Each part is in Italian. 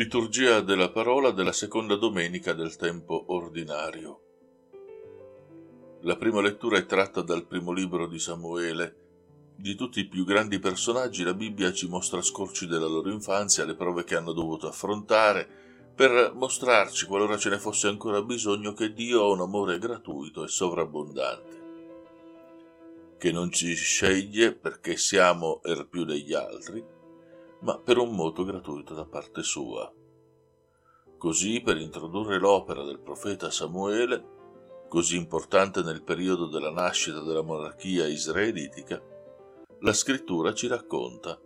Liturgia della parola della seconda domenica del tempo ordinario. La prima lettura è tratta dal primo libro di Samuele. Di tutti i più grandi personaggi la Bibbia ci mostra scorci della loro infanzia, le prove che hanno dovuto affrontare, per mostrarci, qualora ce ne fosse ancora bisogno, che Dio ha un amore gratuito e sovrabbondante, che non ci sceglie perché siamo er più degli altri, ma per un moto gratuito da parte sua. Così, per introdurre l'opera del profeta Samuele, così importante nel periodo della nascita della monarchia israelitica, la scrittura ci racconta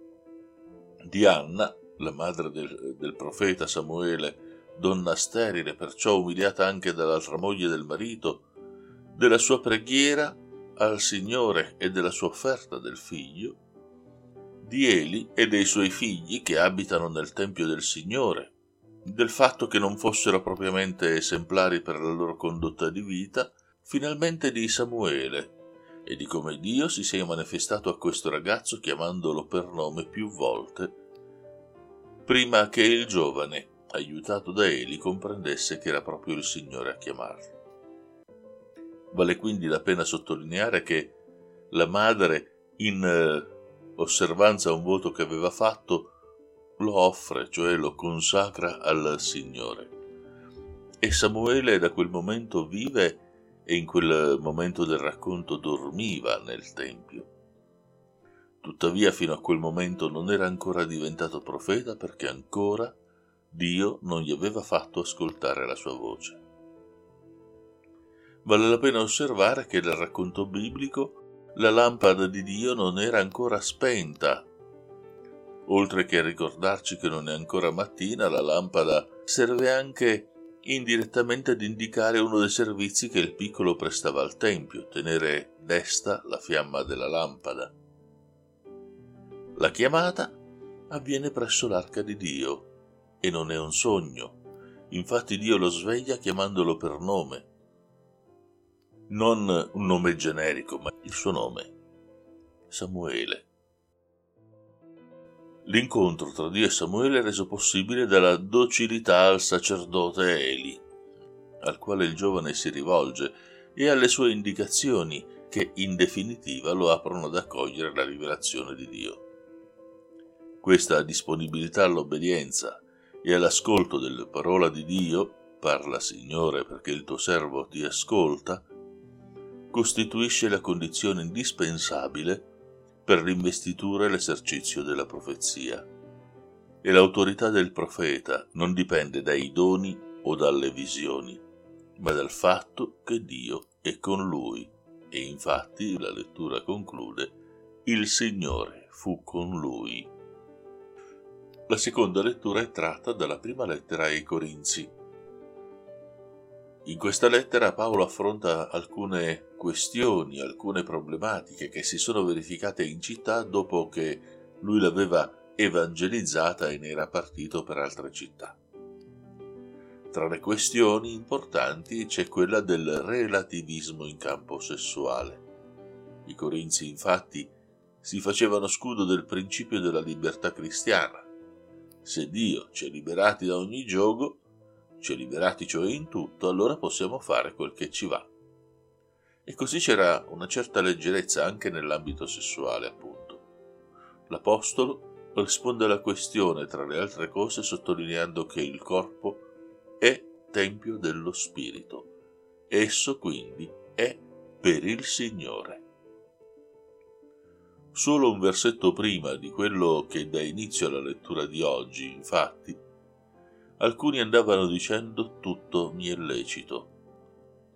di Anna, la madre del, del profeta Samuele, donna sterile, perciò umiliata anche dall'altra moglie del marito, della sua preghiera al Signore e della sua offerta del figlio, di Eli e dei suoi figli che abitano nel Tempio del Signore, del fatto che non fossero propriamente esemplari per la loro condotta di vita, finalmente di Samuele e di come Dio si sia manifestato a questo ragazzo chiamandolo per nome più volte, prima che il giovane, aiutato da Eli, comprendesse che era proprio il Signore a chiamarlo. Vale quindi la pena sottolineare che la madre in eh, osservanza a un voto che aveva fatto, lo offre, cioè lo consacra al Signore. E Samuele da quel momento vive e in quel momento del racconto dormiva nel Tempio. Tuttavia fino a quel momento non era ancora diventato profeta perché ancora Dio non gli aveva fatto ascoltare la sua voce. Vale la pena osservare che nel racconto biblico la lampada di Dio non era ancora spenta. Oltre che a ricordarci che non è ancora mattina, la lampada serve anche indirettamente ad indicare uno dei servizi che il piccolo prestava al Tempio, tenere desta la fiamma della lampada. La chiamata avviene presso l'arca di Dio e non è un sogno. Infatti Dio lo sveglia chiamandolo per nome non un nome generico, ma il suo nome, Samuele. L'incontro tra Dio e Samuele è reso possibile dalla docilità al sacerdote Eli, al quale il giovane si rivolge, e alle sue indicazioni che in definitiva lo aprono ad accogliere la rivelazione di Dio. Questa disponibilità all'obbedienza e all'ascolto delle parole di Dio, parla Signore perché il tuo servo ti ascolta, costituisce la condizione indispensabile per l'investitura e l'esercizio della profezia. E l'autorità del profeta non dipende dai doni o dalle visioni, ma dal fatto che Dio è con lui. E infatti la lettura conclude, il Signore fu con lui. La seconda lettura è tratta dalla prima lettera ai Corinzi, in questa lettera Paolo affronta alcune questioni, alcune problematiche che si sono verificate in città dopo che lui l'aveva evangelizzata e ne era partito per altre città. Tra le questioni importanti c'è quella del relativismo in campo sessuale. I corinzi infatti si facevano scudo del principio della libertà cristiana. Se Dio ci ha liberati da ogni gioco, ha liberati cioè in tutto, allora possiamo fare quel che ci va. E così c'era una certa leggerezza anche nell'ambito sessuale, appunto. L'Apostolo risponde alla questione, tra le altre cose, sottolineando che il corpo è tempio dello Spirito. Esso quindi è per il Signore. Solo un versetto prima di quello che dà inizio alla lettura di oggi, infatti, alcuni andavano dicendo tutto mi è lecito.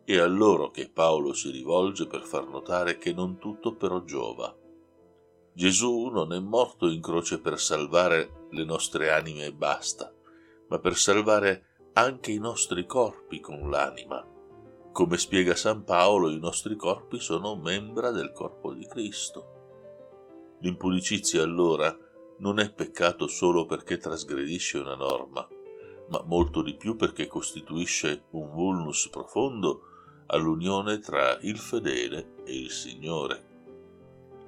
È a loro che Paolo si rivolge per far notare che non tutto però giova. Gesù non è morto in croce per salvare le nostre anime e basta, ma per salvare anche i nostri corpi con l'anima. Come spiega San Paolo, i nostri corpi sono membra del corpo di Cristo. L'impudicizia allora non è peccato solo perché trasgredisce una norma, ma molto di più perché costituisce un vulnus profondo all'unione tra il fedele e il Signore.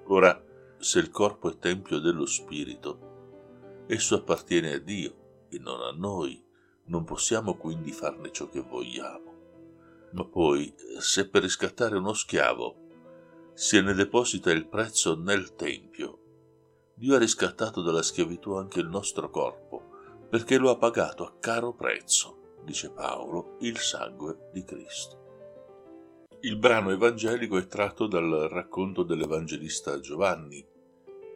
Ora, se il corpo è tempio dello Spirito, esso appartiene a Dio e non a noi, non possiamo quindi farne ciò che vogliamo. Ma poi, se per riscattare uno schiavo se ne deposita il prezzo nel Tempio, Dio ha riscattato dalla schiavitù anche il nostro corpo, perché lo ha pagato a caro prezzo, dice Paolo, il sangue di Cristo. Il brano evangelico è tratto dal racconto dell'Evangelista Giovanni.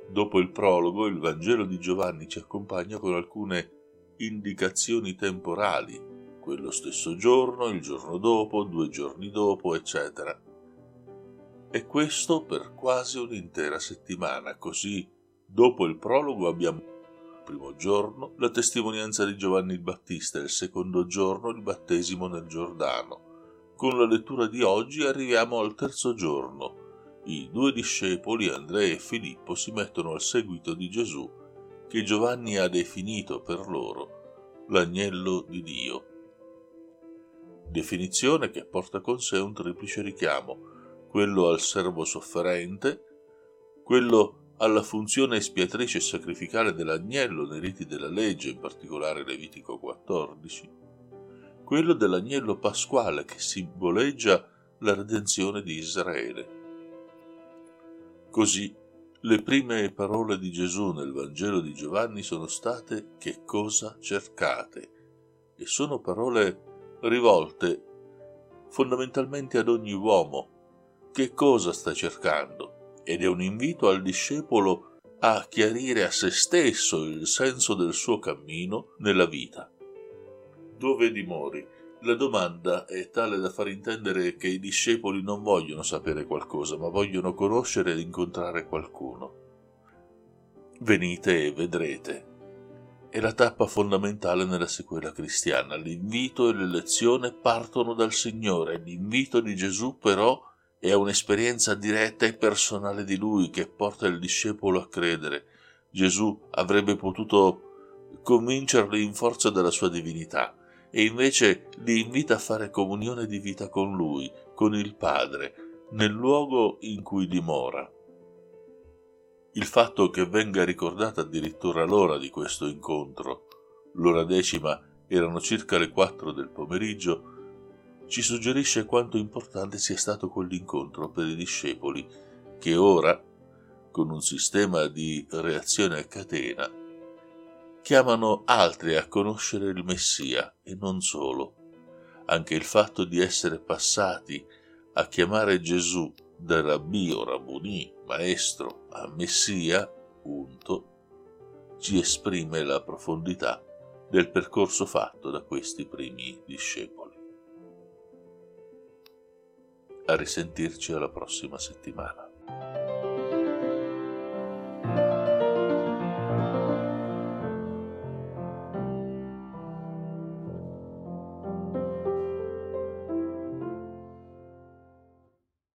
Dopo il prologo, il Vangelo di Giovanni ci accompagna con alcune indicazioni temporali, quello stesso giorno, il giorno dopo, due giorni dopo, eccetera. E questo per quasi un'intera settimana, così dopo il prologo abbiamo primo giorno la testimonianza di Giovanni il Battista e il secondo giorno il battesimo nel Giordano con la lettura di oggi arriviamo al terzo giorno. I due discepoli, Andrea e Filippo, si mettono al seguito di Gesù, che Giovanni ha definito per loro l'agnello di Dio. Definizione che porta con sé un triplice richiamo, quello al servo sofferente, quello alla funzione espiatrice e sacrificale dell'agnello nei riti della legge, in particolare Levitico 14, quello dell'agnello pasquale che simboleggia la redenzione di Israele. Così le prime parole di Gesù nel Vangelo di Giovanni sono state che cosa cercate e sono parole rivolte fondamentalmente ad ogni uomo. Che cosa sta cercando? Ed è un invito al discepolo a chiarire a se stesso il senso del suo cammino nella vita dove dimori? La domanda è tale da far intendere che i discepoli non vogliono sapere qualcosa, ma vogliono conoscere ed incontrare qualcuno. Venite e vedrete. È la tappa fondamentale nella sequela cristiana. L'invito e l'elezione partono dal Signore. L'invito di Gesù però è un'esperienza diretta e personale di Lui che porta il discepolo a credere. Gesù avrebbe potuto convincerli in forza della sua divinità, e invece li invita a fare comunione di vita con Lui, con il Padre, nel luogo in cui dimora. Il fatto che venga ricordata addirittura l'ora di questo incontro, l'ora decima erano circa le quattro del pomeriggio, ci suggerisce quanto importante sia stato quell'incontro per i discepoli che ora, con un sistema di reazione a catena, chiamano altri a conoscere il Messia e non solo. Anche il fatto di essere passati a chiamare Gesù da Rabbi o Rabboni, maestro, a Messia, punto, ci esprime la profondità del percorso fatto da questi primi discepoli. A risentirci alla prossima settimana.